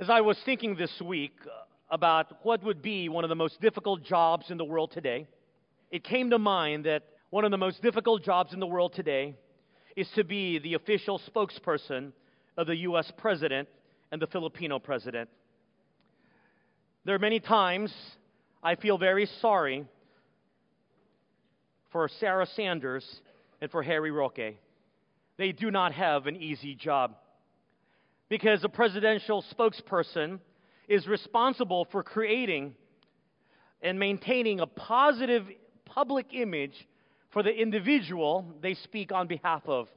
As I was thinking this week uh, about what would be one of the most difficult jobs in the world today, it came to mind that one of the most difficult jobs in the world today is to be the official spokesperson of the U.S. president and the Filipino president. There are many times I feel very sorry for Sarah Sanders and for Harry Roque. They do not have an easy job because a presidential spokesperson is responsible for creating and maintaining a positive public image for the individual they speak on behalf of.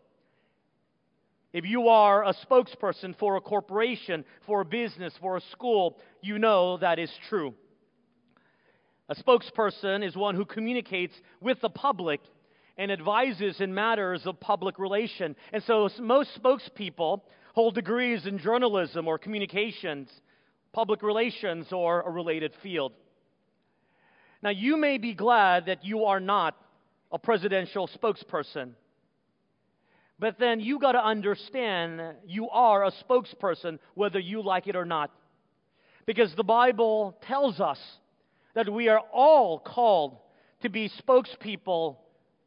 If you are a spokesperson for a corporation, for a business, for a school, you know that is true. A spokesperson is one who communicates with the public and advises in matters of public relation. And so most spokespeople hold degrees in journalism or communications, public relations, or a related field. Now, you may be glad that you are not a presidential spokesperson. But then you got to understand you are a spokesperson whether you like it or not. Because the Bible tells us that we are all called to be spokespeople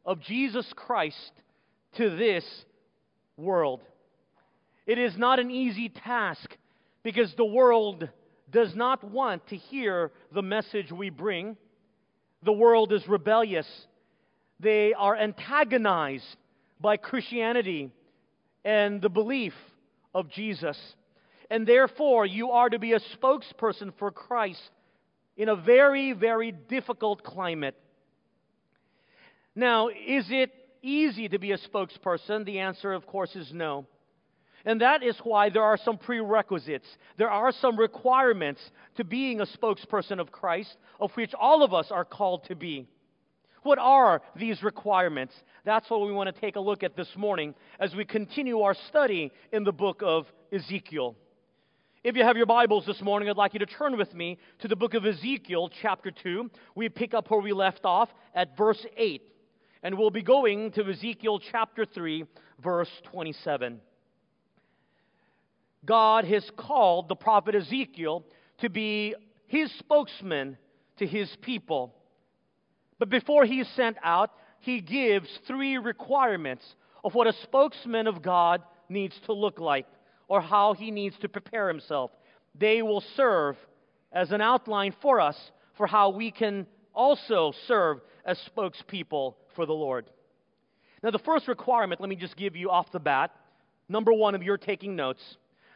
of Jesus Christ to this world. It is not an easy task because the world does not want to hear the message we bring. The world is rebellious. They are antagonized by Christianity and the belief of Jesus. And therefore, you are to be a spokesperson for Christ in a very, very difficult climate. Now, is it easy to be a spokesperson? The answer, of course, is no. And that is why there are some prerequisites. There are some requirements to being a spokesperson of Christ, of which all of us are called to be. What are these requirements? That's what we want to take a look at this morning as we continue our study in the book of Ezekiel. If you have your Bibles this morning, I'd like you to turn with me to the book of Ezekiel, chapter 2. We pick up where we left off at verse 8. And we'll be going to Ezekiel chapter 3, verse 27. God has called the prophet Ezekiel to be his spokesman to his people. But before he is sent out, he gives three requirements of what a spokesman of God needs to look like or how he needs to prepare himself. They will serve as an outline for us for how we can also serve as spokespeople for the Lord. Now, the first requirement, let me just give you off the bat. Number one, if you're taking notes,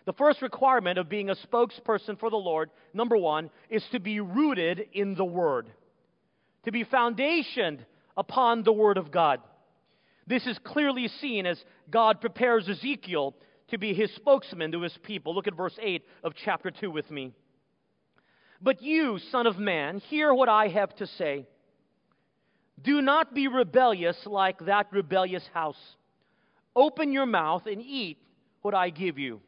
the first requirement of being a spokesperson for the Lord, number one, is to be rooted in the Word, to be foundationed upon the Word of God. This is clearly seen as God prepares Ezekiel to be his spokesman to his people. Look at verse 8 of chapter 2 with me. But you, Son of Man, hear what I have to say. Do not be rebellious like that rebellious house. Open your mouth and eat what I give you.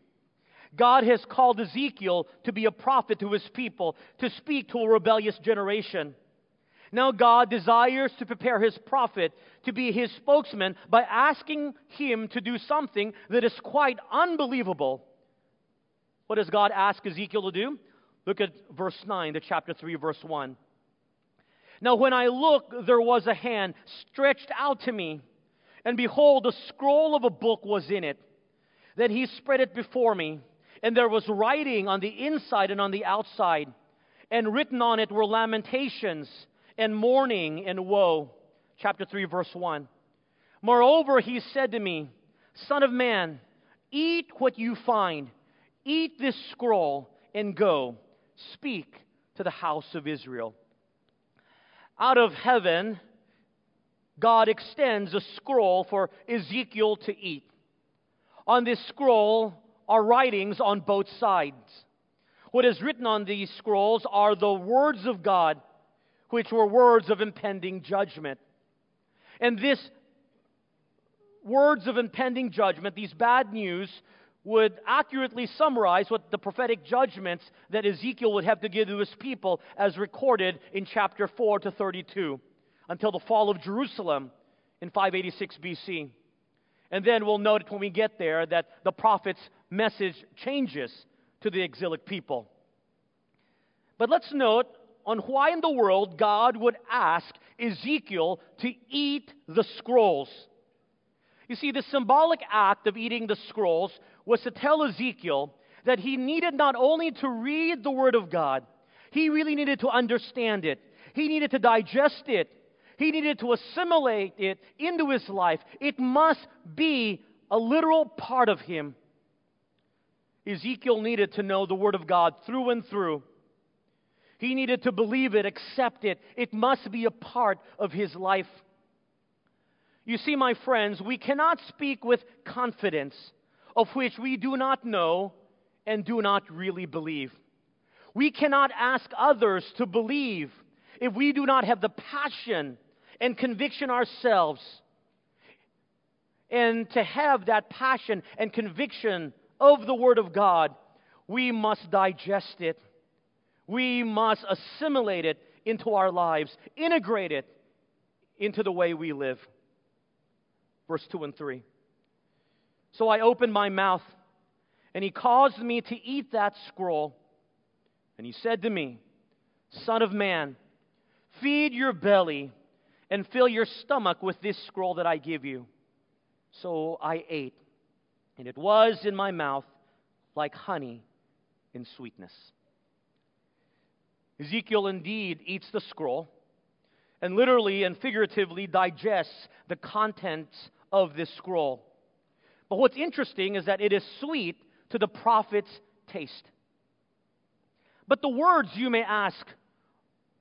God has called Ezekiel to be a prophet to his people, to speak to a rebellious generation. Now, God desires to prepare his prophet to be his spokesman by asking him to do something that is quite unbelievable. What does God ask Ezekiel to do? Look at verse 9, the chapter 3, verse 1. Now, when I looked, there was a hand stretched out to me, and behold, a scroll of a book was in it. Then he spread it before me and there was writing on the inside and on the outside, and written on it were lamentations and mourning and woe. Chapter 3, verse 1. Moreover, he said to me, Son of man, eat what you find, eat this scroll, and go. Speak to the house of Israel. Out of heaven, God extends a scroll for Ezekiel to eat. On this scroll are writings on both sides. What is written on these scrolls are the words of God, which were words of impending judgment. And this words of impending judgment, these bad news, would accurately summarize what the prophetic judgments that Ezekiel would have to give to his people as recorded in chapter 4 to 32 until the fall of Jerusalem in 586 BC. And then we'll note when we get there that the prophet's message changes to the exilic people. But let's note on why in the world God would ask Ezekiel to eat the scrolls. You see, the symbolic act of eating the scrolls was to tell Ezekiel that he needed not only to read the Word of God, he really needed to understand it. He needed to digest it. He needed to assimilate it into his life. It must be a literal part of him. Ezekiel needed to know the Word of God through and through. He needed to believe it, accept it. It must be a part of his life. You see, my friends, we cannot speak with confidence of which we do not know and do not really believe. We cannot ask others to believe if we do not have the passion and conviction ourselves. And to have that passion and conviction of the Word of God, we must digest it. We must assimilate it into our lives, integrate it into the way we live. Verse 2 and 3. So I opened my mouth, and he caused me to eat that scroll. And he said to me, Son of man, feed your belly and fill your stomach with this scroll that I give you. So I ate, and it was in my mouth like honey in sweetness. Ezekiel indeed eats the scroll and literally and figuratively digests the contents of this scroll. But what's interesting is that it is sweet to the prophet's taste. But the words, you may ask,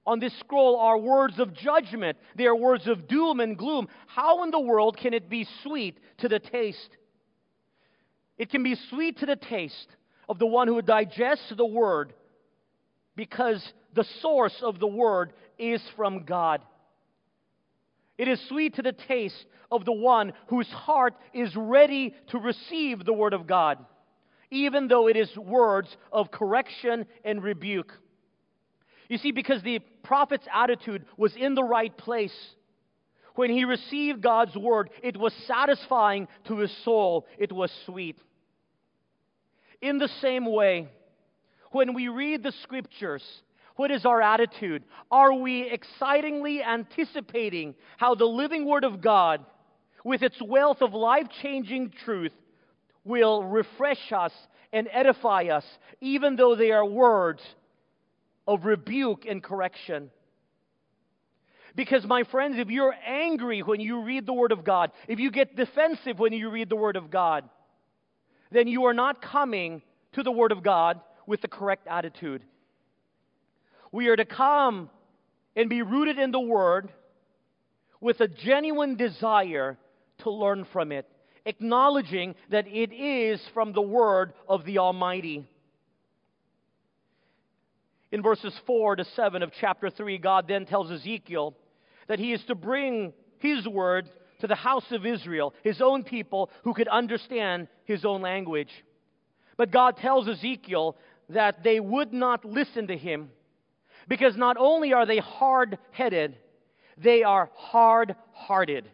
on this scroll are words of judgment. They are words of doom and gloom. How in the world can it be sweet to the taste? It can be sweet to the taste of the one who digests the word because the source of the word is from God. It is sweet to the taste of the one whose heart is ready to receive the word of God, even though it is words of correction and rebuke. You see, because the prophet's attitude was in the right place. When he received God's word, it was satisfying to his soul, it was sweet. In the same way, when we read the scriptures, what is our attitude? Are we excitingly anticipating how the living Word of God, with its wealth of life changing truth, will refresh us and edify us, even though they are words of rebuke and correction. Because, my friends, if you're angry when you read the Word of God, if you get defensive when you read the Word of God, then you are not coming to the Word of God with the correct attitude. We are to come and be rooted in the Word with a genuine desire to learn from it, acknowledging that it is from the Word of the Almighty. In verses 4 to 7 of chapter 3, God then tells Ezekiel that he is to bring his word to the house of Israel, his own people who could understand his own language. But God tells Ezekiel that they would not listen to him because not only are they hard headed, they are hard hearted.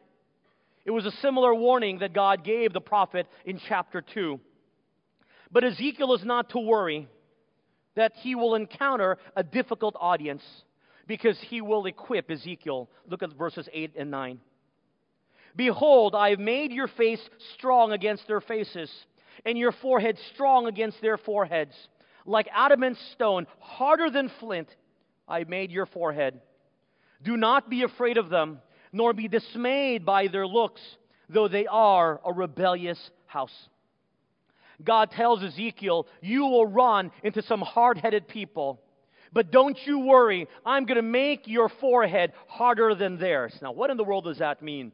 It was a similar warning that God gave the prophet in chapter 2. But Ezekiel is not to worry that he will encounter a difficult audience because he will equip Ezekiel. Look at verses 8 and 9. Behold, I have made your face strong against their faces, and your forehead strong against their foreheads. Like adamant stone, harder than flint, I made your forehead. Do not be afraid of them, nor be dismayed by their looks, though they are a rebellious house. God tells Ezekiel, You will run into some hard headed people. But don't you worry, I'm going to make your forehead harder than theirs. Now, what in the world does that mean?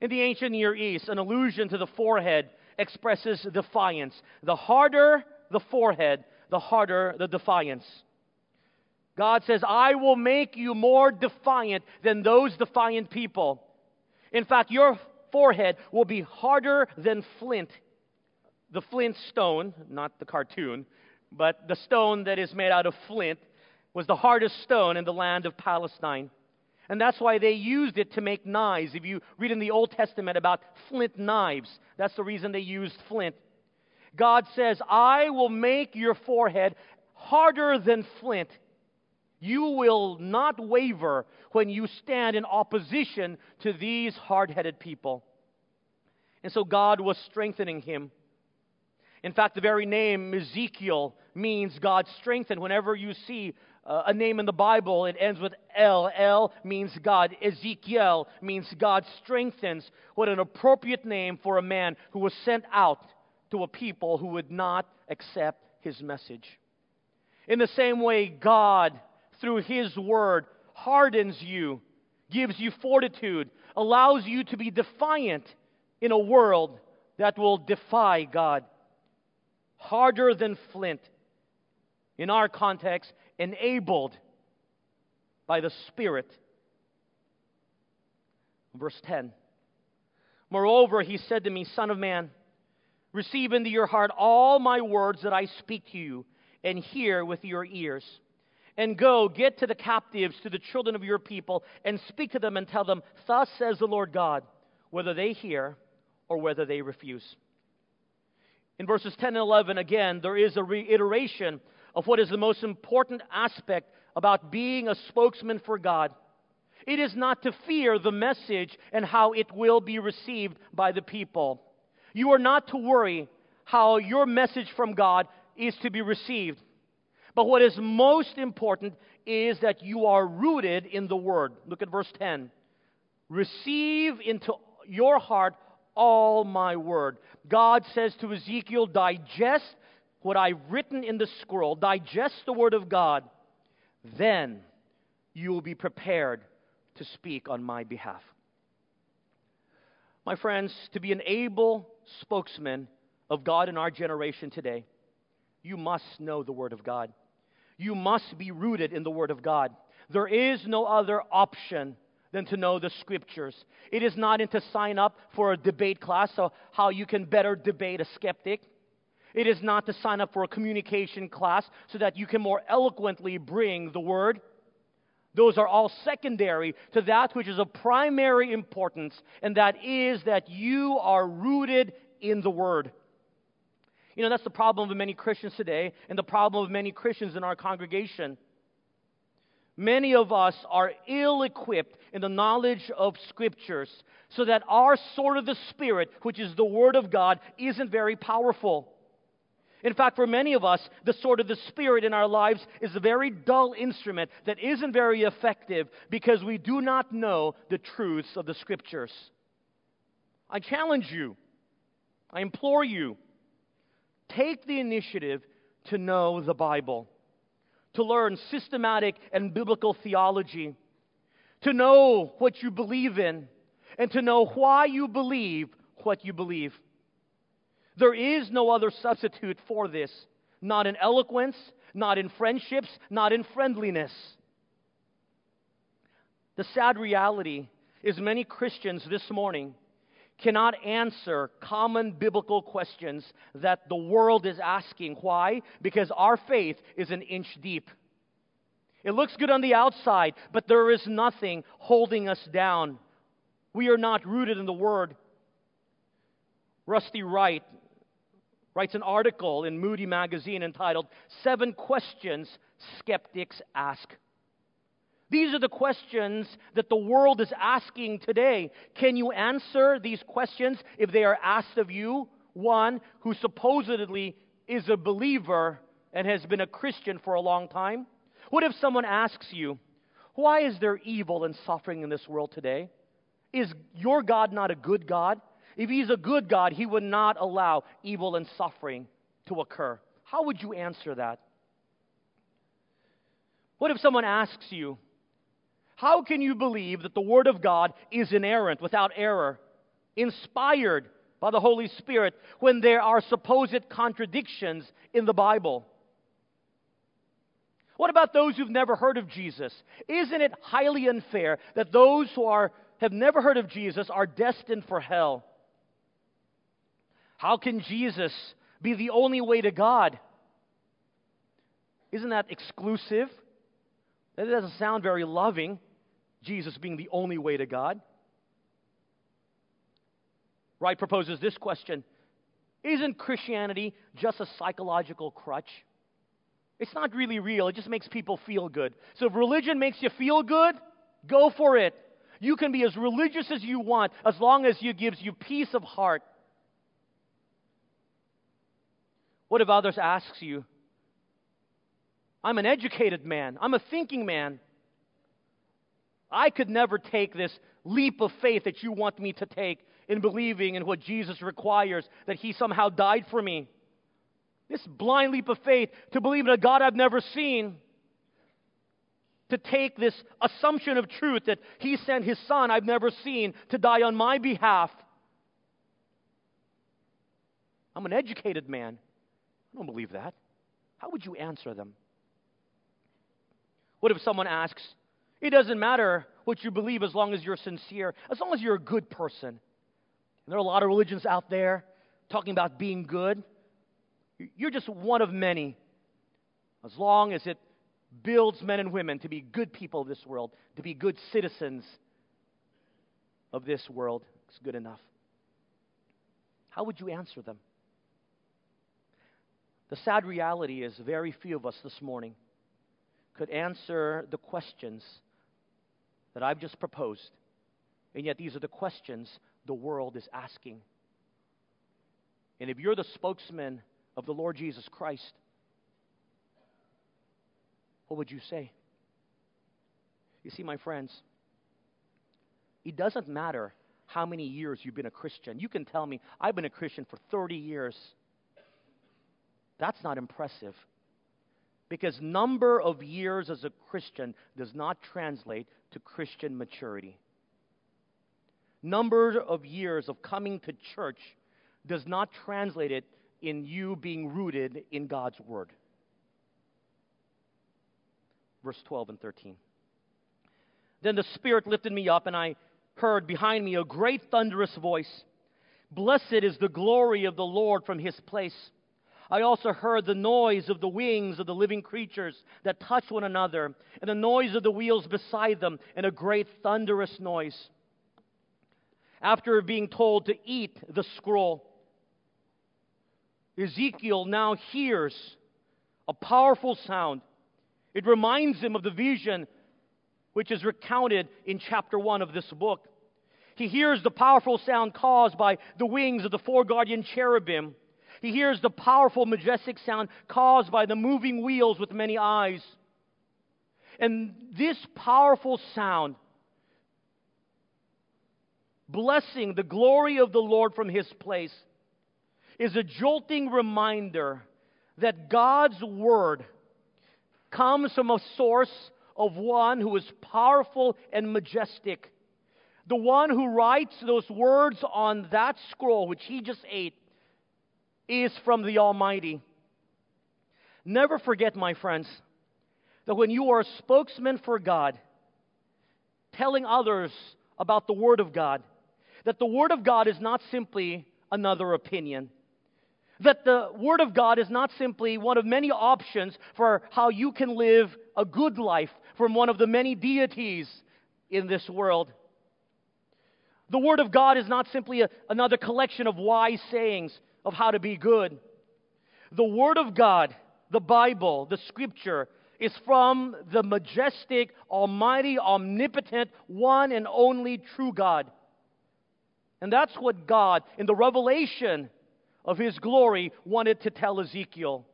In the ancient Near East, an allusion to the forehead expresses defiance. The harder the forehead, the harder the defiance. God says, I will make you more defiant than those defiant people. In fact, your forehead will be harder than flint the flint stone, not the cartoon, but the stone that is made out of flint, was the hardest stone in the land of Palestine. And that's why they used it to make knives. If you read in the Old Testament about flint knives, that's the reason they used flint. God says, I will make your forehead harder than flint. You will not waver when you stand in opposition to these hard headed people. And so God was strengthening him. In fact, the very name Ezekiel means God strengthened. Whenever you see uh, a name in the Bible, it ends with El. El means God. Ezekiel means God strengthens. What an appropriate name for a man who was sent out to a people who would not accept his message. In the same way, God, through his word, hardens you, gives you fortitude, allows you to be defiant in a world that will defy God. Harder than flint. In our context, enabled by the Spirit. Verse 10. Moreover, he said to me, Son of man, receive into your heart all my words that I speak to you, and hear with your ears. And go, get to the captives, to the children of your people, and speak to them and tell them, Thus says the Lord God, whether they hear or whether they refuse. In verses 10 and 11, again, there is a reiteration of what is the most important aspect about being a spokesman for God. It is not to fear the message and how it will be received by the people. You are not to worry how your message from God is to be received. But what is most important is that you are rooted in the Word. Look at verse 10. Receive into your heart all my word. God says to Ezekiel, digest what I've written in the scroll, digest the word of God. Then you will be prepared to speak on my behalf. My friends, to be an able spokesman of God in our generation today, you must know the Word of God. You must be rooted in the Word of God. There is no other option than to know the scriptures. It is not in to sign up for a debate class, so how you can better debate a skeptic. It is not to sign up for a communication class so that you can more eloquently bring the word. Those are all secondary to that which is of primary importance, and that is that you are rooted in the word. You know, that's the problem of many Christians today, and the problem of many Christians in our congregation. Many of us are ill equipped in the knowledge of Scriptures, so that our sword of the Spirit, which is the Word of God, isn't very powerful. In fact, for many of us, the sword of the Spirit in our lives is a very dull instrument that isn't very effective because we do not know the truths of the Scriptures. I challenge you, I implore you, take the initiative to know the Bible to learn systematic and biblical theology, to know what you believe in, and to know why you believe what you believe. There is no other substitute for this, not in eloquence, not in friendships, not in friendliness. The sad reality is many Christians this morning cannot answer common biblical questions that the world is asking. Why? Because our faith is an inch deep. It looks good on the outside, but there is nothing holding us down. We are not rooted in the Word. Rusty Wright writes an article in Moody magazine entitled Seven Questions Skeptics Ask. These are the questions that the world is asking today. Can you answer these questions if they are asked of you? One who supposedly is a believer and has been a Christian for a long time? What if someone asks you, Why is there evil and suffering in this world today? Is your God not a good God? If He's a good God, He would not allow evil and suffering to occur. How would you answer that? What if someone asks you, how can you believe that the Word of God is inerrant, without error, inspired by the Holy Spirit, when there are supposed contradictions in the Bible? What about those who've never heard of Jesus? Isn't it highly unfair that those who are, have never heard of Jesus are destined for hell? How can Jesus be the only way to God? Isn't that exclusive? That doesn't sound very loving. Jesus being the only way to God? Wright proposes this question Isn't Christianity just a psychological crutch? It's not really real. It just makes people feel good. So if religion makes you feel good, go for it. You can be as religious as you want as long as it gives you peace of heart. What if others asks you, I'm an educated man, I'm a thinking man. I could never take this leap of faith that you want me to take in believing in what Jesus requires, that He somehow died for me. This blind leap of faith to believe in a God I've never seen. To take this assumption of truth that He sent His Son I've never seen to die on my behalf. I'm an educated man. I don't believe that. How would you answer them? What if someone asks, It doesn't matter what you believe as long as you're sincere, as long as you're a good person. And there are a lot of religions out there talking about being good. You're just one of many. As long as it builds men and women to be good people of this world, to be good citizens of this world, it's good enough. How would you answer them? The sad reality is, very few of us this morning could answer the questions that I've just proposed. And yet, these are the questions the world is asking. And if you're the spokesman of the Lord Jesus Christ, what would you say? You see, my friends, it doesn't matter how many years you've been a Christian. You can tell me, I've been a Christian for 30 years. That's not impressive. Because number of years as a Christian does not translate to Christian maturity. Number of years of coming to church does not translate it in you being rooted in God's word. Verse 12 and 13. Then the Spirit lifted me up, and I heard behind me a great thunderous voice Blessed is the glory of the Lord from his place. I also heard the noise of the wings of the living creatures that touch one another, and the noise of the wheels beside them, and a great thunderous noise. After being told to eat the scroll, Ezekiel now hears a powerful sound. It reminds him of the vision which is recounted in chapter 1 of this book. He hears the powerful sound caused by the wings of the four guardian cherubim. He hears the powerful, majestic sound caused by the moving wheels with many eyes. And this powerful sound, blessing the glory of the Lord from his place, is a jolting reminder that God's word comes from a source of one who is powerful and majestic. The one who writes those words on that scroll, which he just ate, is from the Almighty. Never forget, my friends, that when you are a spokesman for God, telling others about the Word of God, that the Word of God is not simply another opinion. That the Word of God is not simply one of many options for how you can live a good life from one of the many deities in this world. The Word of God is not simply a, another collection of wise sayings of how to be good. The Word of God, the Bible, the Scripture, is from the majestic, almighty, omnipotent, one and only true God. And that's what God, in the revelation of His glory, wanted to tell Ezekiel.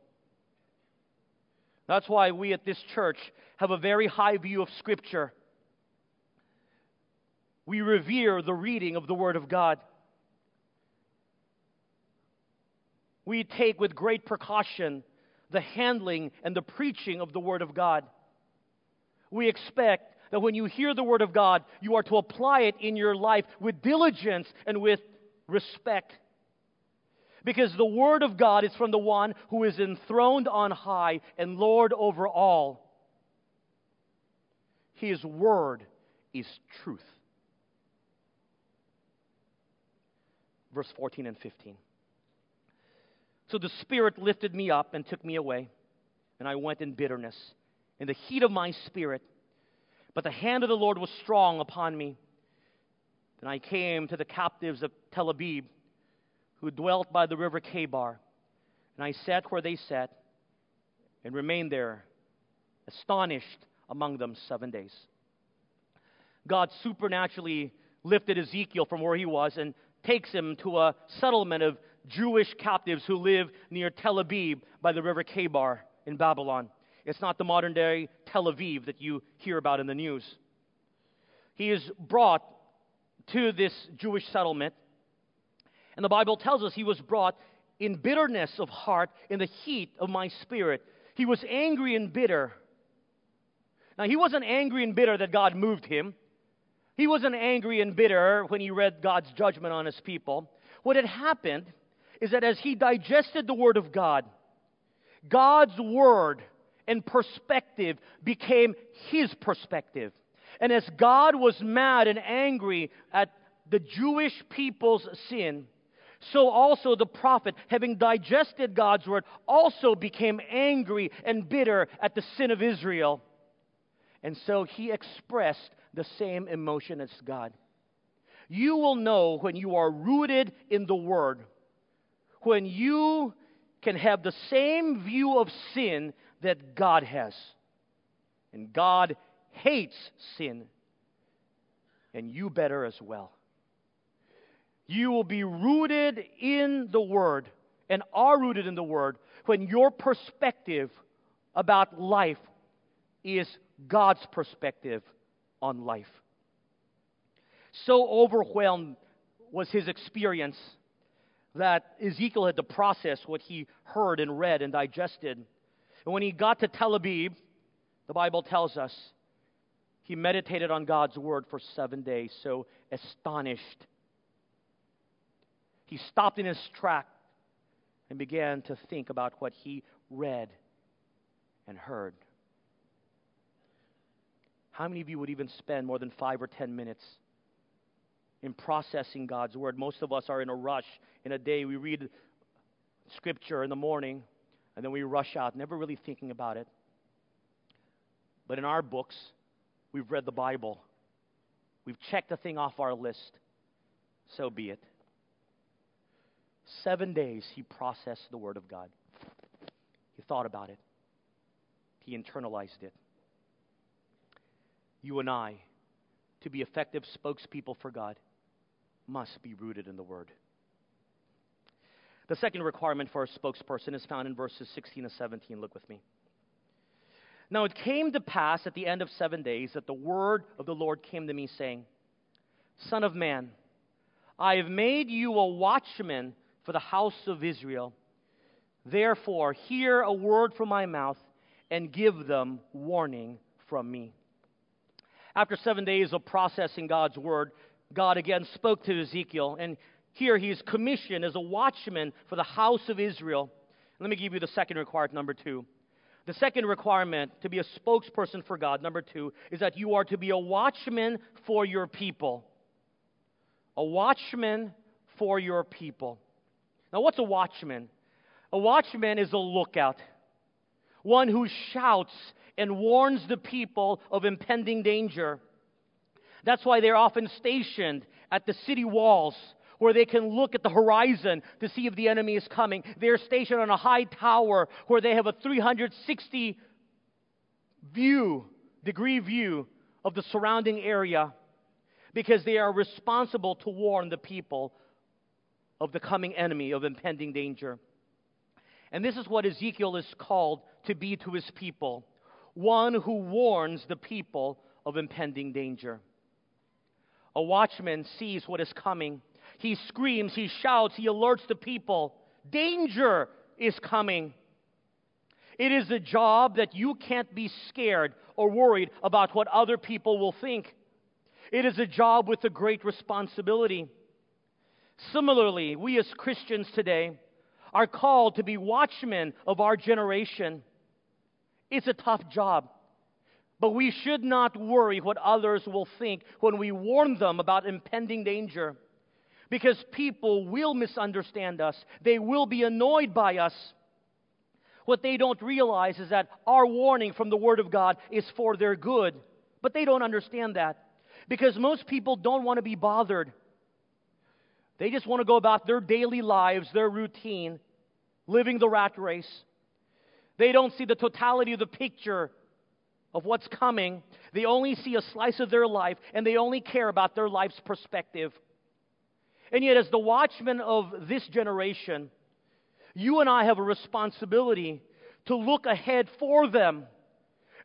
That's why we at this church have a very high view of Scripture. We revere the reading of the Word of God. We take with great precaution the handling and the preaching of the Word of God. We expect that when you hear the Word of God, you are to apply it in your life with diligence and with respect. Because the Word of God is from the one who is enthroned on high and Lord over all. His Word is truth. Verse 14 and 15. So the Spirit lifted me up and took me away, and I went in bitterness, in the heat of my spirit. But the hand of the Lord was strong upon me. Then I came to the captives of Tel Aviv, who dwelt by the river Chebar. And I sat where they sat and remained there, astonished among them seven days. God supernaturally lifted Ezekiel from where he was and takes him to a settlement of Jewish captives who live near Tel Aviv by the river Chebar in Babylon. It's not the modern day Tel Aviv that you hear about in the news. He is brought to this Jewish settlement, and the Bible tells us he was brought in bitterness of heart, in the heat of my spirit. He was angry and bitter. Now, he wasn't angry and bitter that God moved him. He wasn't angry and bitter when he read God's judgment on his people. What had happened is that as he digested the Word of God, God's Word and perspective became his perspective. And as God was mad and angry at the Jewish people's sin, so also the prophet, having digested God's word, also became angry and bitter at the sin of Israel. And so he expressed the same emotion as God. You will know when you are rooted in the word, when you can have the same view of sin that God has. And God hates sin, and you better as well. You will be rooted in the Word and are rooted in the Word when your perspective about life is God's perspective on life. So overwhelmed was his experience that Ezekiel had to process what he heard and read and digested. And when he got to Tel Aviv, the Bible tells us he meditated on God's word for seven days, so astonished. He stopped in his track and began to think about what he read and heard. How many of you would even spend more than five or ten minutes in processing God's word? Most of us are in a rush. In a day, we read scripture in the morning and then we rush out, never really thinking about it. But in our books, we've read the Bible, we've checked a thing off our list. So be it. Seven days he processed the Word of God. He thought about it, he internalized it. You and I, to be effective spokespeople for God, must be rooted in the Word. The second requirement for a spokesperson is found in verses 16 and 17. Look with me. Now it came to pass at the end of seven days that the word of the Lord came to me, saying, Son of man, I have made you a watchman for the house of Israel. Therefore, hear a word from my mouth and give them warning from me. After seven days of processing God's word, God again spoke to Ezekiel, and here he is commissioned as a watchman for the house of Israel. Let me give you the second requirement, number two. The second requirement to be a spokesperson for God, number two, is that you are to be a watchman for your people. A watchman for your people. Now, what's a watchman? A watchman is a lookout, one who shouts and warns the people of impending danger. That's why they're often stationed at the city walls where they can look at the horizon to see if the enemy is coming. They're stationed on a high tower where they have a 360 view, degree view of the surrounding area because they are responsible to warn the people of the coming enemy, of impending danger. And this is what Ezekiel is called to be to his people one who warns the people of impending danger. A watchman sees what is coming he screams, he shouts, he alerts the people. Danger is coming. It is a job that you can't be scared or worried about what other people will think. It is a job with a great responsibility. Similarly, we as Christians today are called to be watchmen of our generation. It's a tough job, but we should not worry what others will think when we warn them about impending danger because people will misunderstand us, they will be annoyed by us. What they don't realize is that our warning from the Word of God is for their good. But they don't understand that because most people don't want to be bothered. They just want to go about their daily lives, their routine, living the rat race. They don't see the totality of the picture of what's coming. They only see a slice of their life, and they only care about their life's perspective. And yet, as the watchmen of this generation, you and I have a responsibility to look ahead for them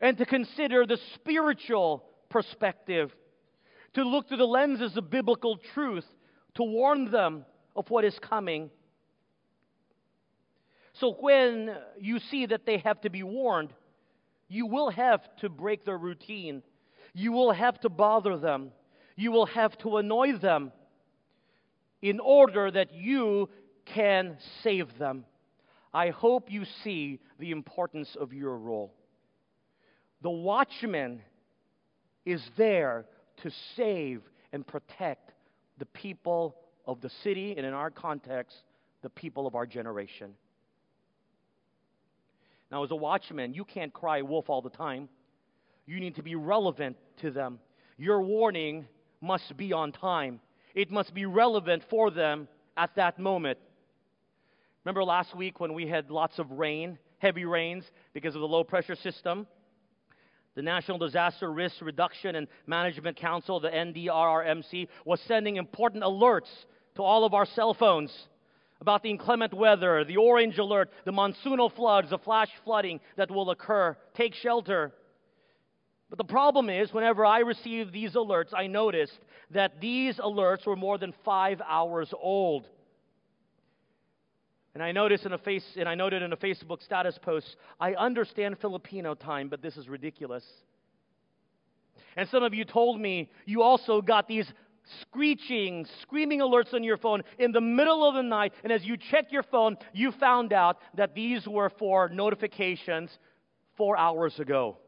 and to consider the spiritual perspective, to look through the lenses of biblical truth, to warn them of what is coming. So when you see that they have to be warned, you will have to break their routine. You will have to bother them. You will have to annoy them in order that you can save them. I hope you see the importance of your role. The watchman is there to save and protect the people of the city, and in our context, the people of our generation. Now, as a watchman, you can't cry wolf all the time. You need to be relevant to them. Your warning must be on time, it must be relevant for them at that moment. Remember last week when we had lots of rain, heavy rains, because of the low pressure system? The National Disaster Risk Reduction and Management Council, the NDRRMC, was sending important alerts to all of our cell phones about the inclement weather, the orange alert, the monsoonal floods, the flash flooding that will occur. Take shelter. But the problem is, whenever I received these alerts, I noticed that these alerts were more than five hours old. And I noticed in a face, and I noted in a Facebook status post, I understand Filipino time, but this is ridiculous. And some of you told me you also got these screeching, screaming alerts on your phone in the middle of the night, and as you check your phone, you found out that these were for notifications four hours ago.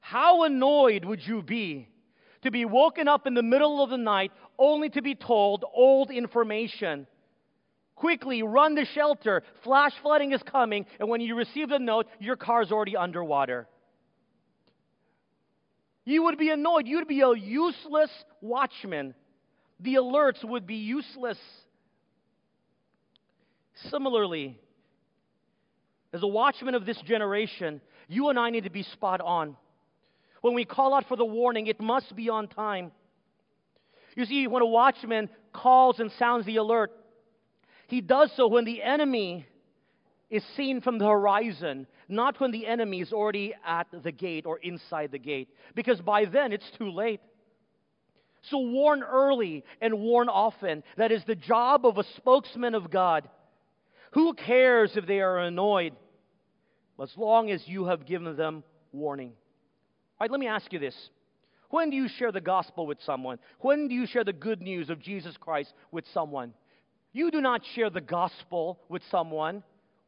How annoyed would you be to be woken up in the middle of the night only to be told old information? Quickly run to shelter. Flash flooding is coming. And when you receive the note, your car's already underwater. You would be annoyed. You'd be a useless watchman. The alerts would be useless. Similarly, as a watchman of this generation, you and I need to be spot on. When we call out for the warning, it must be on time. You see, when a watchman calls and sounds the alert, he does so when the enemy is seen from the horizon, not when the enemy is already at the gate or inside the gate, because by then it's too late. So warn early and warn often. That is the job of a spokesman of God. Who cares if they are annoyed? As long as you have given them warning. All right, let me ask you this. When do you share the gospel with someone? When do you share the good news of Jesus Christ with someone? You do not share the gospel with someone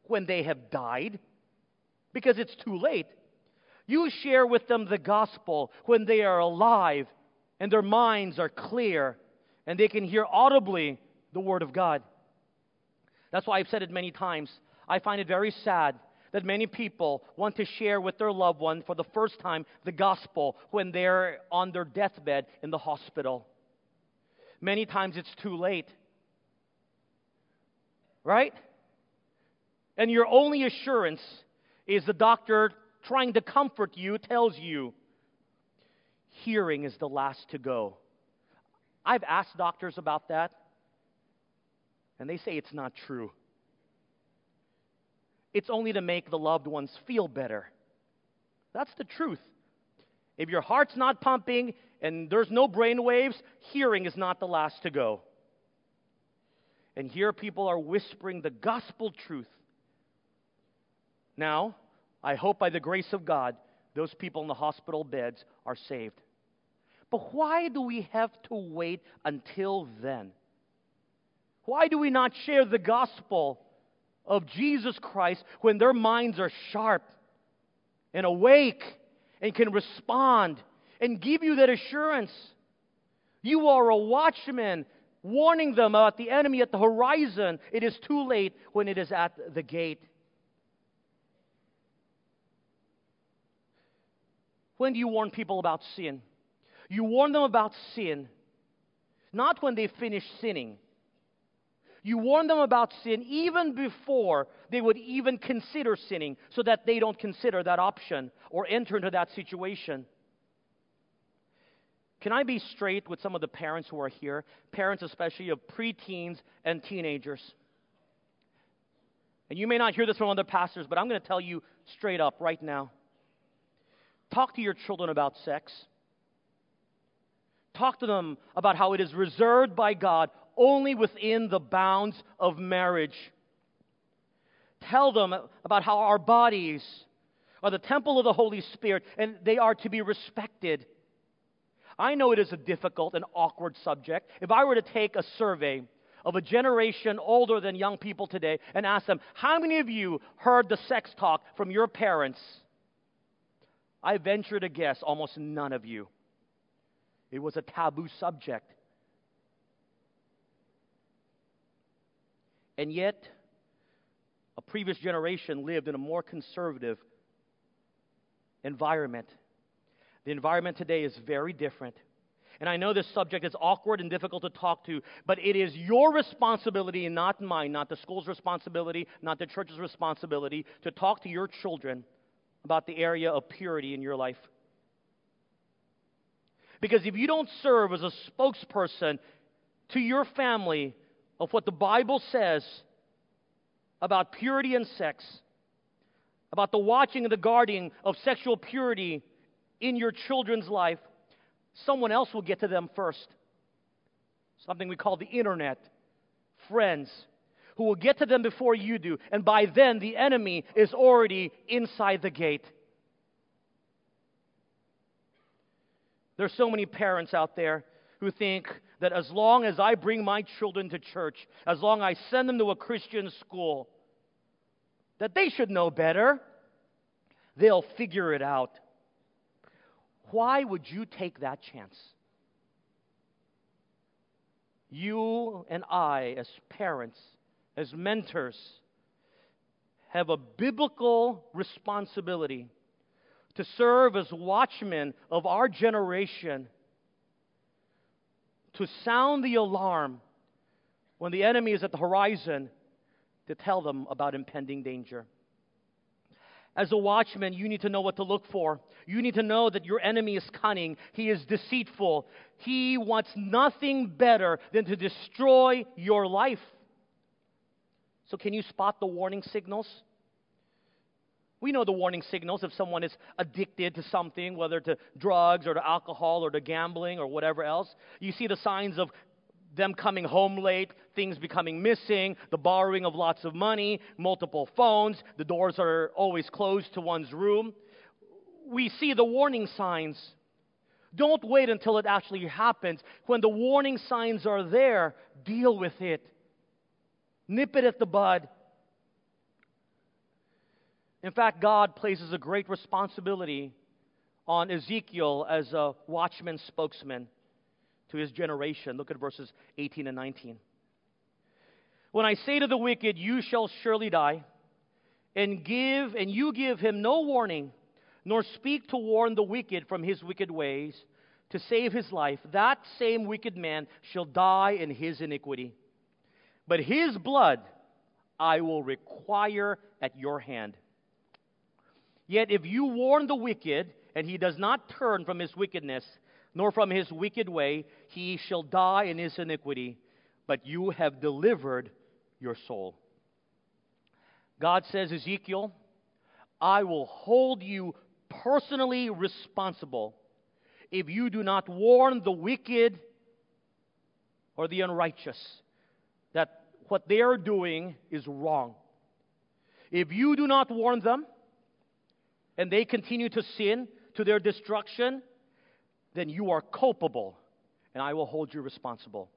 when they have died because it's too late. You share with them the gospel when they are alive and their minds are clear and they can hear audibly the word of God. That's why I've said it many times. I find it very sad that many people want to share with their loved one for the first time the gospel when they're on their deathbed in the hospital. Many times it's too late. Right? And your only assurance is the doctor trying to comfort you tells you hearing is the last to go. I've asked doctors about that, and they say it's not true. It's only to make the loved ones feel better. That's the truth. If your heart's not pumping and there's no brain waves, hearing is not the last to go. And here people are whispering the gospel truth. Now, I hope by the grace of God, those people in the hospital beds are saved. But why do we have to wait until then? Why do we not share the gospel of Jesus Christ when their minds are sharp and awake and can respond and give you that assurance? You are a watchman warning them about the enemy at the horizon. It is too late when it is at the gate. When do you warn people about sin? You warn them about sin not when they finish sinning. You warn them about sin even before they would even consider sinning so that they don't consider that option or enter into that situation. Can I be straight with some of the parents who are here? Parents, especially of preteens and teenagers. And you may not hear this from other pastors, but I'm going to tell you straight up right now. Talk to your children about sex. Talk to them about how it is reserved by God only within the bounds of marriage. Tell them about how our bodies are the temple of the Holy Spirit and they are to be respected. I know it is a difficult and awkward subject. If I were to take a survey of a generation older than young people today and ask them, How many of you heard the sex talk from your parents? I venture to guess almost none of you. It was a taboo subject. And yet, a previous generation lived in a more conservative environment. The environment today is very different. And I know this subject is awkward and difficult to talk to, but it is your responsibility and not mine, not the school's responsibility, not the church's responsibility, to talk to your children about the area of purity in your life. Because if you don't serve as a spokesperson to your family of what the Bible says about purity and sex, about the watching and the guarding of sexual purity in your children's life, someone else will get to them first. Something we call the internet, friends, who will get to them before you do. And by then, the enemy is already inside the gate. There's so many parents out there who think that as long as I bring my children to church, as long as I send them to a Christian school, that they should know better. They'll figure it out. Why would you take that chance? You and I, as parents, as mentors, have a biblical responsibility to serve as watchmen of our generation, to sound the alarm when the enemy is at the horizon, to tell them about impending danger. As a watchman, you need to know what to look for. You need to know that your enemy is cunning. He is deceitful. He wants nothing better than to destroy your life. So, can you spot the warning signals? We know the warning signals if someone is addicted to something, whether to drugs or to alcohol or to gambling or whatever else. You see the signs of them coming home late, things becoming missing, the borrowing of lots of money, multiple phones, the doors are always closed to one's room. We see the warning signs. Don't wait until it actually happens. When the warning signs are there, deal with it. Nip it at the bud. In fact, God places a great responsibility on Ezekiel as a watchman spokesman to his generation. Look at verses 18 and 19. When I say to the wicked, You shall surely die, and give, and you give him no warning, nor speak to warn the wicked from his wicked ways, to save his life, that same wicked man shall die in his iniquity. But his blood I will require at your hand. Yet if you warn the wicked, and he does not turn from his wickedness, nor from his wicked way, he shall die in his iniquity, but you have delivered your soul. God says, Ezekiel, I will hold you personally responsible if you do not warn the wicked or the unrighteous what they are doing is wrong. If you do not warn them, and they continue to sin to their destruction, then you are culpable, and I will hold you responsible.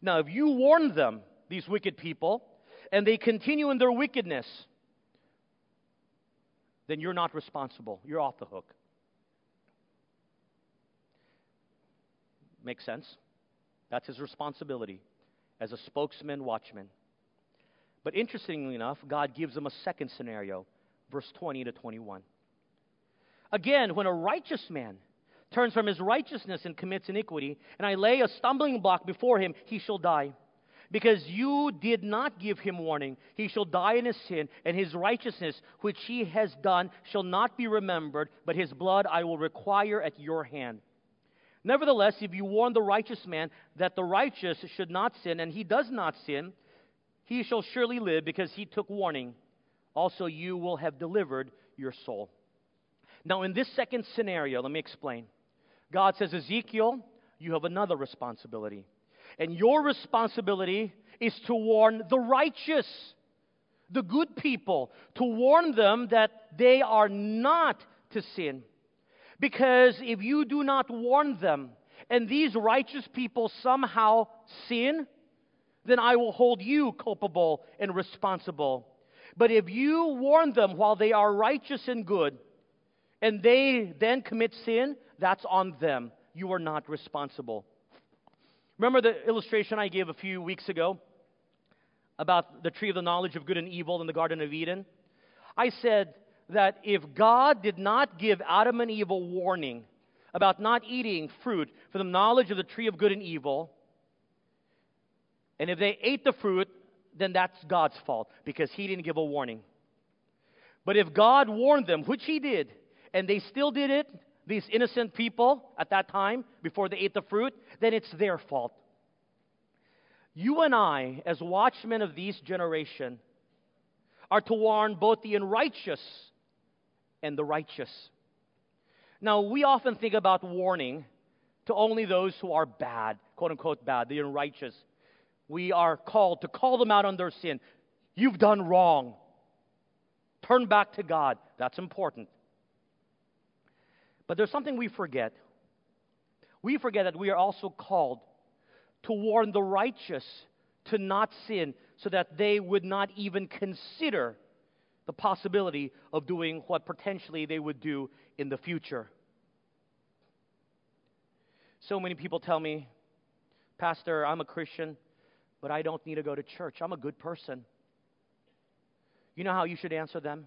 Now, if you warn them, these wicked people, and they continue in their wickedness, then you're not responsible. You're off the hook. Makes sense? That's his responsibility as a spokesman, watchman. But interestingly enough, God gives them a second scenario, verse 20 to 21. Again, when a righteous man turns from his righteousness and commits iniquity, and I lay a stumbling block before him, he shall die. Because you did not give him warning, he shall die in his sin, and his righteousness, which he has done, shall not be remembered, but his blood I will require at your hand. Nevertheless, if you warn the righteous man that the righteous should not sin, and he does not sin, he shall surely live because he took warning. Also, you will have delivered your soul. Now, in this second scenario, let me explain. God says, Ezekiel, you have another responsibility. And your responsibility is to warn the righteous, the good people, to warn them that they are not to sin. Because if you do not warn them, and these righteous people somehow sin, then I will hold you culpable and responsible. But if you warn them while they are righteous and good, and they then commit sin, that's on them. You are not responsible. Remember the illustration I gave a few weeks ago about the tree of the knowledge of good and evil in the Garden of Eden? I said that if God did not give Adam and Eve a warning about not eating fruit for the knowledge of the tree of good and evil, and if they ate the fruit, then that's God's fault because He didn't give a warning. But if God warned them, which He did, and they still did it, these innocent people at that time before they ate the fruit, then it's their fault. You and I, as watchmen of this generation, are to warn both the unrighteous and the righteous. Now, we often think about warning to only those who are bad, quote unquote bad, the unrighteous. We are called to call them out on their sin. You've done wrong. Turn back to God. That's important. But there's something we forget. We forget that we are also called to warn the righteous to not sin so that they would not even consider the possibility of doing what potentially they would do in the future. So many people tell me, Pastor, I'm a Christian, but I don't need to go to church. I'm a good person. You know how you should answer them?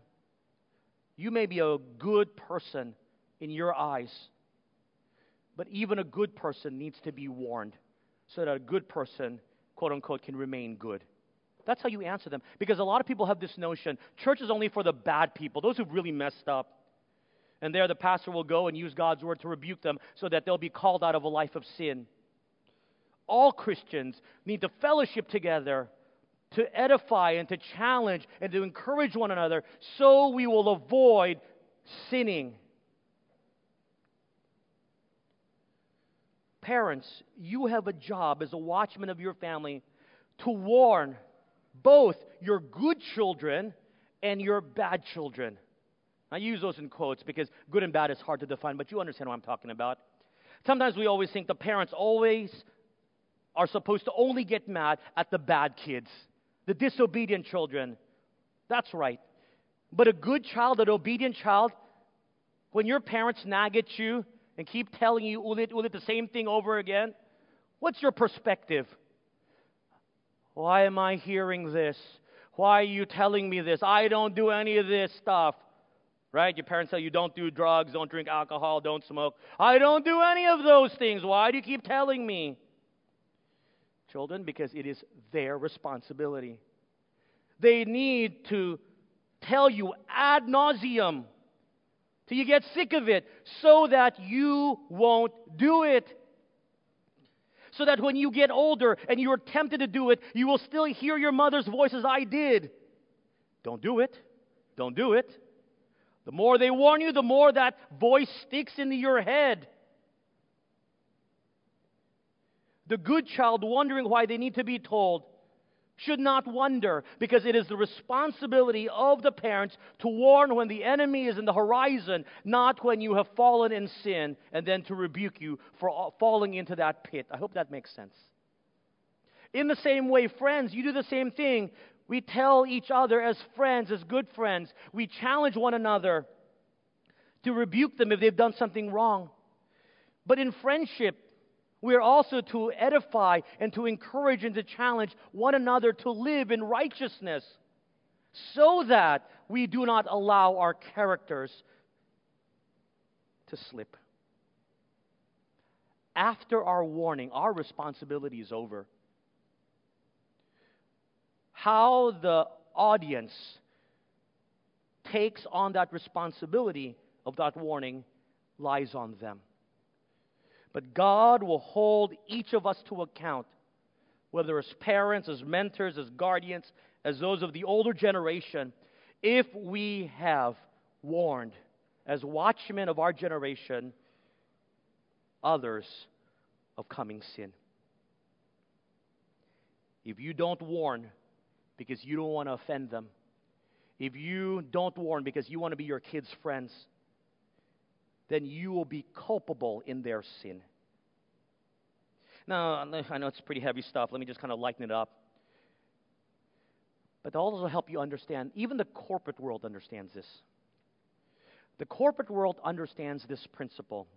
You may be a good person in your eyes. But even a good person needs to be warned so that a good person, quote unquote, can remain good. That's how you answer them. Because a lot of people have this notion church is only for the bad people, those who've really messed up. And there the pastor will go and use God's word to rebuke them so that they'll be called out of a life of sin. All Christians need to fellowship together to edify and to challenge and to encourage one another so we will avoid sinning. Parents, you have a job as a watchman of your family to warn both your good children and your bad children. I use those in quotes because good and bad is hard to define, but you understand what I'm talking about. Sometimes we always think the parents always are supposed to only get mad at the bad kids, the disobedient children. That's right. But a good child, an obedient child, when your parents nag at you and keep telling you will it, will it the same thing over again? What's your perspective? Why am I hearing this? Why are you telling me this? I don't do any of this stuff. Right? Your parents tell you don't do drugs, don't drink alcohol, don't smoke. I don't do any of those things. Why do you keep telling me? Children, because it is their responsibility. They need to tell you ad nauseum till you get sick of it so that you won't do it. So that when you get older and you're tempted to do it, you will still hear your mother's voice as I did. Don't do it. Don't do it. The more they warn you, the more that voice sticks into your head. The good child wondering why they need to be told should not wonder because it is the responsibility of the parents to warn when the enemy is in the horizon, not when you have fallen in sin, and then to rebuke you for falling into that pit. I hope that makes sense. In the same way, friends, you do the same thing. We tell each other as friends, as good friends, we challenge one another to rebuke them if they've done something wrong. But in friendship, we are also to edify and to encourage and to challenge one another to live in righteousness so that we do not allow our characters to slip. after our warning, our responsibility is over. How the audience takes on that responsibility of that warning lies on them. But God will hold each of us to account, whether as parents, as mentors, as guardians, as those of the older generation, if we have warned, as watchmen of our generation, others of coming sin. If you don't warn because you don't want to offend them, if you don't warn because you want to be your kids' friends, then you will be culpable in their sin. Now, I know it's pretty heavy stuff. Let me just kind of lighten it up. But to also help you understand, even the corporate world understands this. The corporate world understands this principle.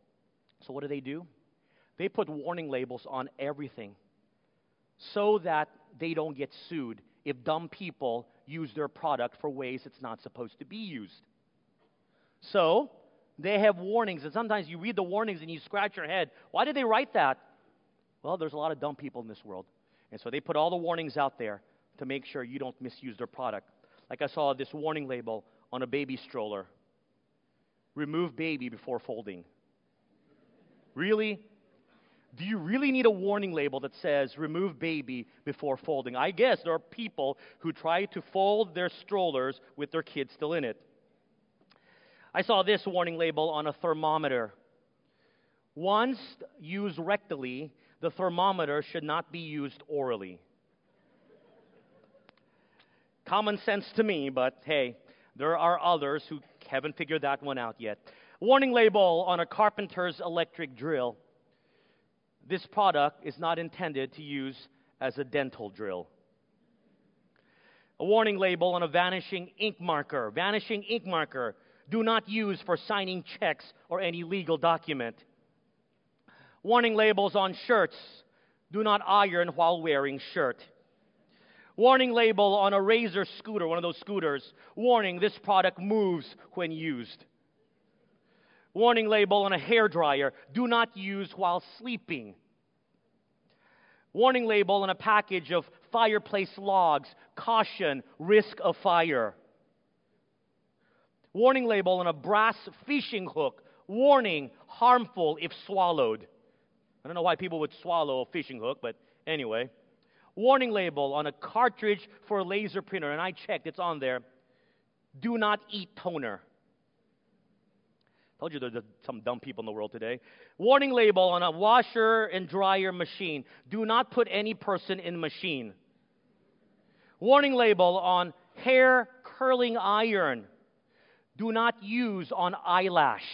So, what do they do? They put warning labels on everything so that they don't get sued if dumb people use their product for ways it's not supposed to be used. So, they have warnings, and sometimes you read the warnings and you scratch your head. Why did they write that? Well, there's a lot of dumb people in this world. And so they put all the warnings out there to make sure you don't misuse their product. Like I saw this warning label on a baby stroller remove baby before folding. Really? Do you really need a warning label that says remove baby before folding? I guess there are people who try to fold their strollers with their kids still in it. I saw this warning label on a thermometer. Once used rectally, the thermometer should not be used orally. Common sense to me, but hey, there are others who haven't figured that one out yet. Warning label on a carpenter's electric drill. This product is not intended to use as a dental drill. A warning label on a vanishing ink marker. Vanishing ink marker do not use for signing checks or any legal document. Warning labels on shirts do not iron while wearing shirt. Warning label on a razor scooter, one of those scooters. Warning, this product moves when used. Warning label on a hair dryer, do not use while sleeping. Warning label on a package of fireplace logs, caution, risk of fire warning label on a brass fishing hook. Warning, harmful if swallowed. I don't know why people would swallow a fishing hook, but anyway. Warning label on a cartridge for a laser printer, and I checked, it's on there. Do not eat toner. Told you there's some dumb people in the world today. Warning label on a washer and dryer machine. Do not put any person in machine. Warning label on hair curling iron do not use on eyelash.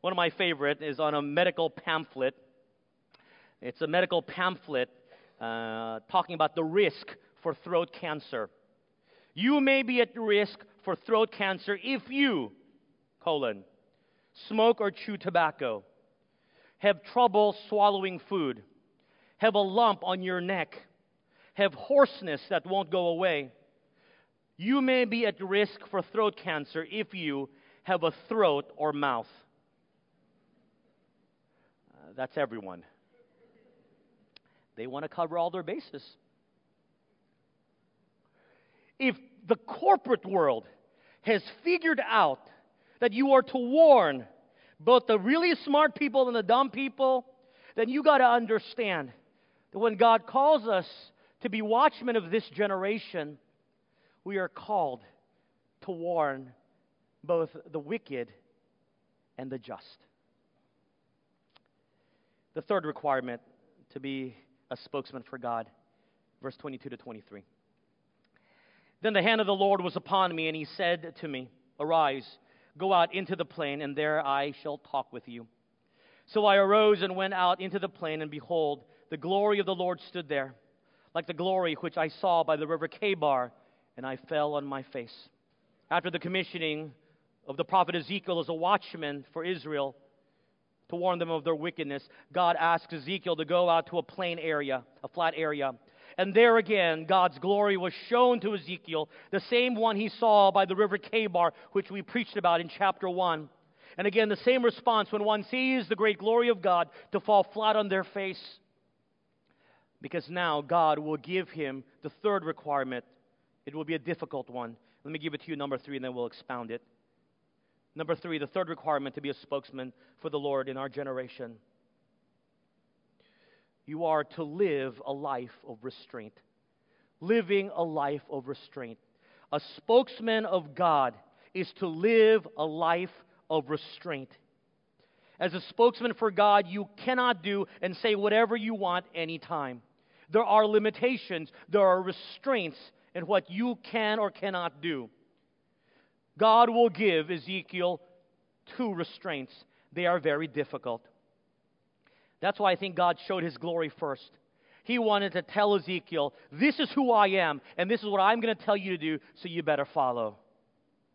One of my favorite is on a medical pamphlet. It's a medical pamphlet uh, talking about the risk for throat cancer. You may be at risk for throat cancer if you, colon, smoke or chew tobacco, have trouble swallowing food, have a lump on your neck, have hoarseness that won't go away, you may be at risk for throat cancer if you have a throat or mouth. Uh, that's everyone. They want to cover all their bases. If the corporate world has figured out that you are to warn both the really smart people and the dumb people, then you got to understand that when God calls us to be watchmen of this generation, we are called to warn both the wicked and the just. The third requirement to be a spokesman for God, verse 22 to 23. Then the hand of the Lord was upon me, and he said to me, Arise, go out into the plain, and there I shall talk with you. So I arose and went out into the plain, and behold, the glory of the Lord stood there, like the glory which I saw by the river Chebar and I fell on my face. After the commissioning of the prophet Ezekiel as a watchman for Israel to warn them of their wickedness, God asked Ezekiel to go out to a plain area, a flat area. And there again, God's glory was shown to Ezekiel, the same one he saw by the river Chebar, which we preached about in chapter 1. And again, the same response when one sees the great glory of God to fall flat on their face. Because now God will give him the third requirement. It will be a difficult one. Let me give it to you, number three, and then we'll expound it. Number three, the third requirement to be a spokesman for the Lord in our generation. You are to live a life of restraint. Living a life of restraint. A spokesman of God is to live a life of restraint. As a spokesman for God, you cannot do and say whatever you want anytime. There are limitations, there are restraints in what you can or cannot do. God will give Ezekiel two restraints. They are very difficult. That's why I think God showed his glory first. He wanted to tell Ezekiel, This is who I am, and this is what I'm going to tell you to do, so you better follow.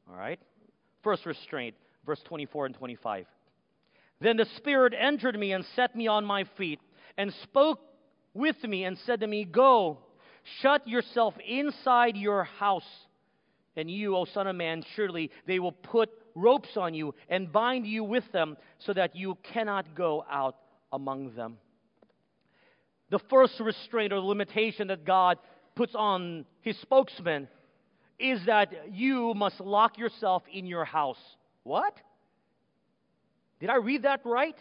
All right? First restraint, verse 24 and 25. Then the Spirit entered me and set me on my feet, and spoke with me and said to me, Go, shut yourself inside your house. And you, O Son of Man, surely they will put ropes on you and bind you with them so that you cannot go out among them. The first restraint or limitation that God puts on his spokesman is that you must lock yourself in your house. What? Did I read that right?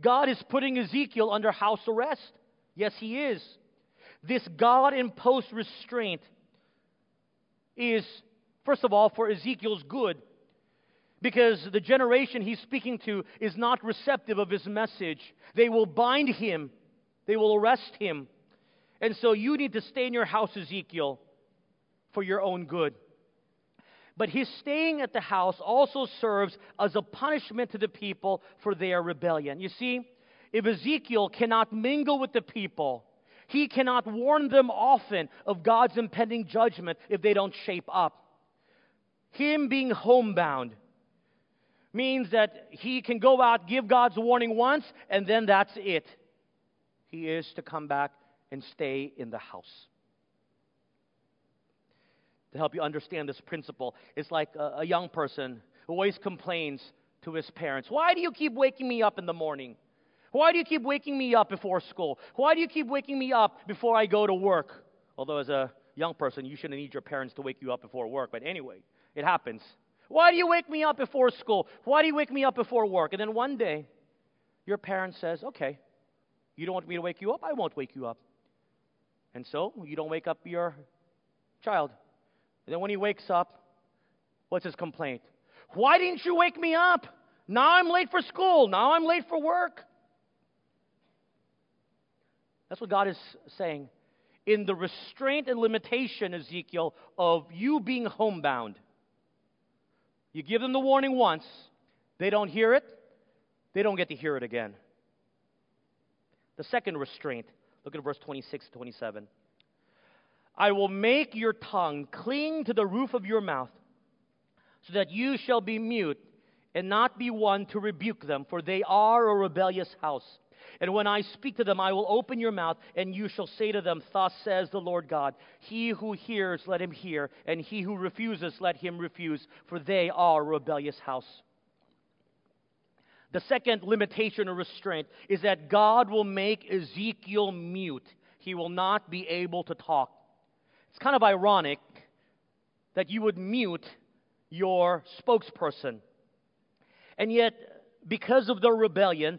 God is putting Ezekiel under house arrest. Yes, he is. This God imposed restraint is, first of all, for Ezekiel's good because the generation he's speaking to is not receptive of his message. They will bind him, they will arrest him. And so you need to stay in your house, Ezekiel, for your own good. But his staying at the house also serves as a punishment to the people for their rebellion. You see, if Ezekiel cannot mingle with the people, he cannot warn them often of God's impending judgment if they don't shape up. Him being homebound, means that he can go out, give God's warning once, and then that's it. He is to come back and stay in the house. To help you understand this principle, it's like a, a young person who always complains to his parents Why do you keep waking me up in the morning? Why do you keep waking me up before school? Why do you keep waking me up before I go to work? Although, as a young person, you shouldn't need your parents to wake you up before work, but anyway, it happens. Why do you wake me up before school? Why do you wake me up before work? And then one day, your parent says, Okay, you don't want me to wake you up? I won't wake you up. And so, you don't wake up your child. And then when he wakes up, what's his complaint? Why didn't you wake me up? Now I'm late for school. Now I'm late for work. That's what God is saying. In the restraint and limitation, Ezekiel, of you being homebound you give them the warning once, they don't hear it, they don't get to hear it again. The second restraint, look at verse 26 to 27. I will make your tongue cling to the roof of your mouth, so that you shall be mute and not be one to rebuke them, for they are a rebellious house. And when I speak to them, I will open your mouth, and you shall say to them, Thus says the Lord God He who hears, let him hear, and he who refuses, let him refuse, for they are a rebellious house. The second limitation or restraint is that God will make Ezekiel mute. He will not be able to talk. It's kind of ironic that you would mute your spokesperson. And yet, because of their rebellion,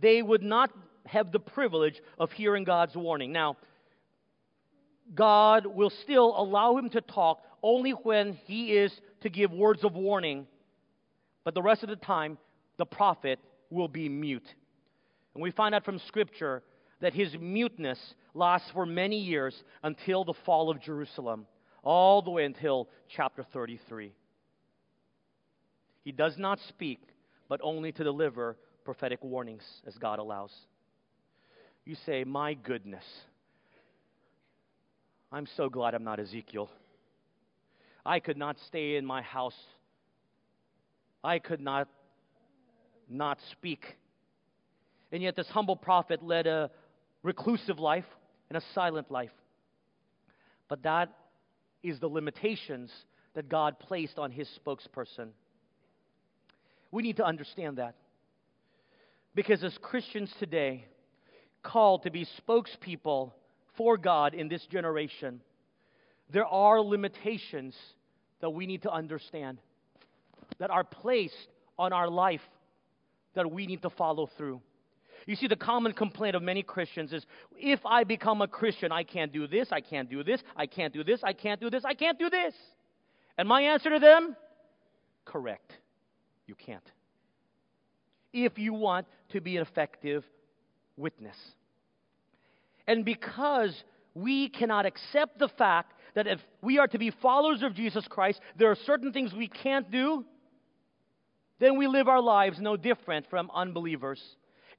they would not have the privilege of hearing God's warning. Now, God will still allow him to talk only when he is to give words of warning, but the rest of the time, the prophet will be mute. And we find out from Scripture that his muteness lasts for many years until the fall of Jerusalem, all the way until chapter 33. He does not speak, but only to deliver prophetic warnings as God allows. You say, My goodness, I'm so glad I'm not Ezekiel. I could not stay in my house. I could not not speak. And yet, this humble prophet led a reclusive life and a silent life. But that is the limitations that God placed on his spokesperson. We need to understand that. Because as Christians today, called to be spokespeople for God in this generation, there are limitations that we need to understand that are placed on our life that we need to follow through. You see, the common complaint of many Christians is if I become a Christian, I can't do this, I can't do this, I can't do this, I can't do this, I can't do this. And my answer to them? Correct. You can't. If you want to be an effective witness. And because we cannot accept the fact that if we are to be followers of Jesus Christ, there are certain things we can't do, then we live our lives no different from unbelievers.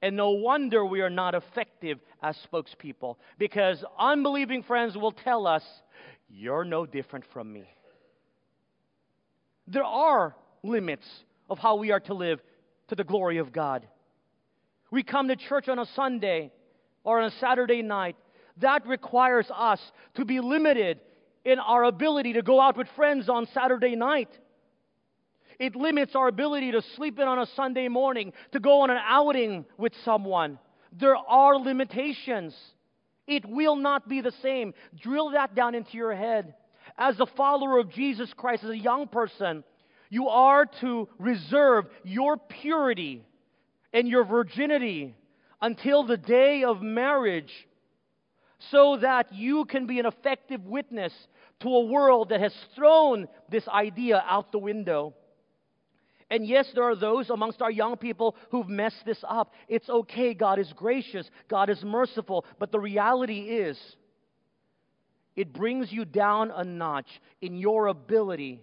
And no wonder we are not effective as spokespeople because unbelieving friends will tell us, You're no different from me. There are limits of how we are to live to the glory of God. We come to church on a Sunday or on a Saturday night. That requires us to be limited in our ability to go out with friends on Saturday night. It limits our ability to sleep in on a Sunday morning, to go on an outing with someone. There are limitations. It will not be the same. Drill that down into your head. As a follower of Jesus Christ, as a young person, you are to reserve your purity and your virginity until the day of marriage so that you can be an effective witness to a world that has thrown this idea out the window. And yes, there are those amongst our young people who've messed this up. It's okay. God is gracious. God is merciful. But the reality is, it brings you down a notch in your ability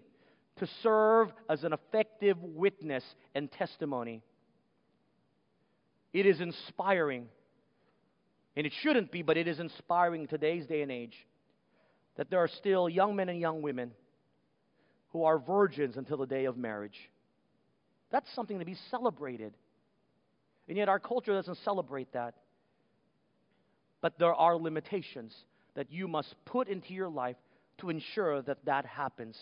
to serve as an effective witness and testimony. It is inspiring. And it shouldn't be, but it is inspiring in today's day and age that there are still young men and young women who are virgins until the day of marriage. That's something to be celebrated. And yet our culture doesn't celebrate that. But there are limitations that you must put into your life to ensure that that happens.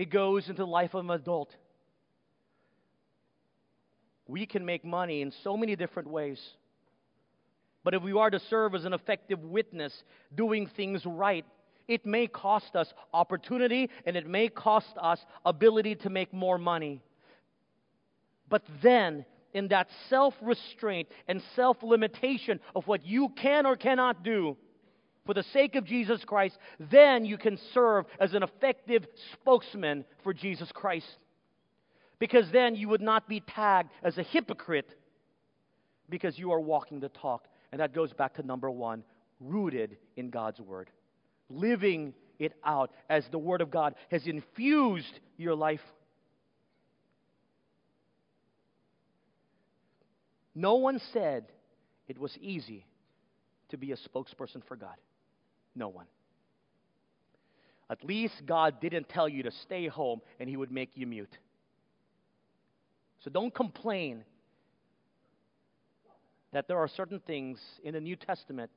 It goes into the life of an adult. We can make money in so many different ways. But if we are to serve as an effective witness, doing things right, it may cost us opportunity and it may cost us ability to make more money. But then, in that self restraint and self limitation of what you can or cannot do for the sake of Jesus Christ, then you can serve as an effective spokesman for Jesus Christ. Because then you would not be tagged as a hypocrite because you are walking the talk. And that goes back to number one rooted in God's Word living it out as the Word of God has infused your life. No one said it was easy to be a spokesperson for God. No one. At least God didn't tell you to stay home and He would make you mute. So don't complain that there are certain things in the New Testament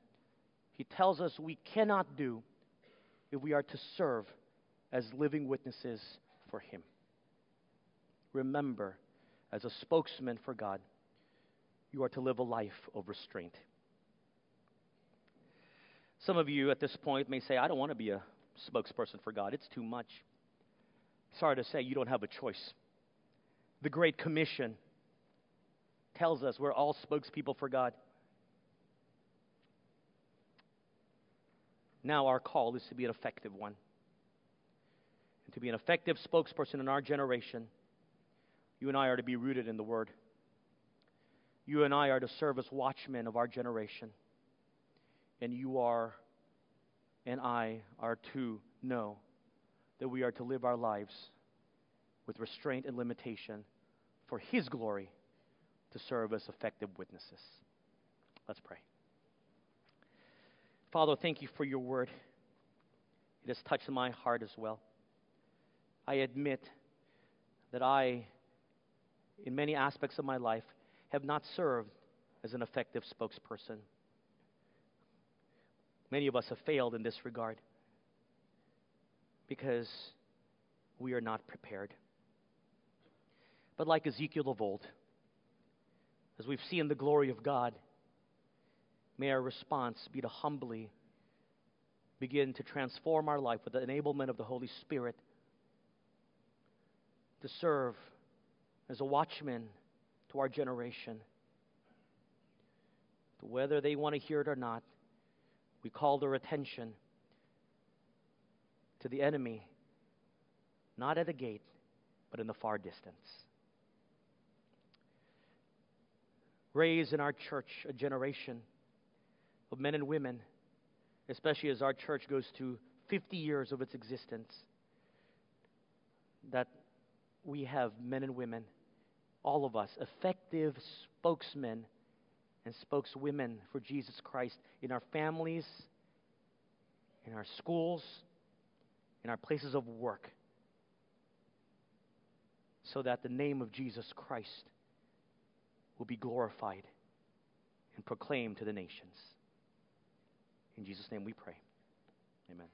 He tells us we cannot do if we are to serve as living witnesses for Him. Remember, as a spokesman for God, you are to live a life of restraint. Some of you at this point may say, I don't want to be a spokesperson for God, it's too much. Sorry to say, you don't have a choice. The Great Commission tells us we're all spokespeople for God. Now, our call is to be an effective one. And to be an effective spokesperson in our generation, you and I are to be rooted in the Word. You and I are to serve as watchmen of our generation. And you are, and I are to know that we are to live our lives with restraint and limitation for His glory to serve as effective witnesses. Let's pray. Father, thank you for your word. It has touched my heart as well. I admit that I, in many aspects of my life, have not served as an effective spokesperson. Many of us have failed in this regard because we are not prepared. But like Ezekiel of old, as we've seen the glory of God, may our response be to humbly begin to transform our life with the enablement of the Holy Spirit to serve as a watchman to our generation. To Whether they want to hear it or not, we called their attention to the enemy, not at the gate, but in the far distance. Raise in our church a generation of men and women, especially as our church goes to 50 years of its existence, that we have men and women, all of us, effective spokesmen and spokeswomen for Jesus Christ in our families, in our schools, in our places of work, so that the name of Jesus Christ will be glorified and proclaimed to the nations. In Jesus' name we pray. Amen.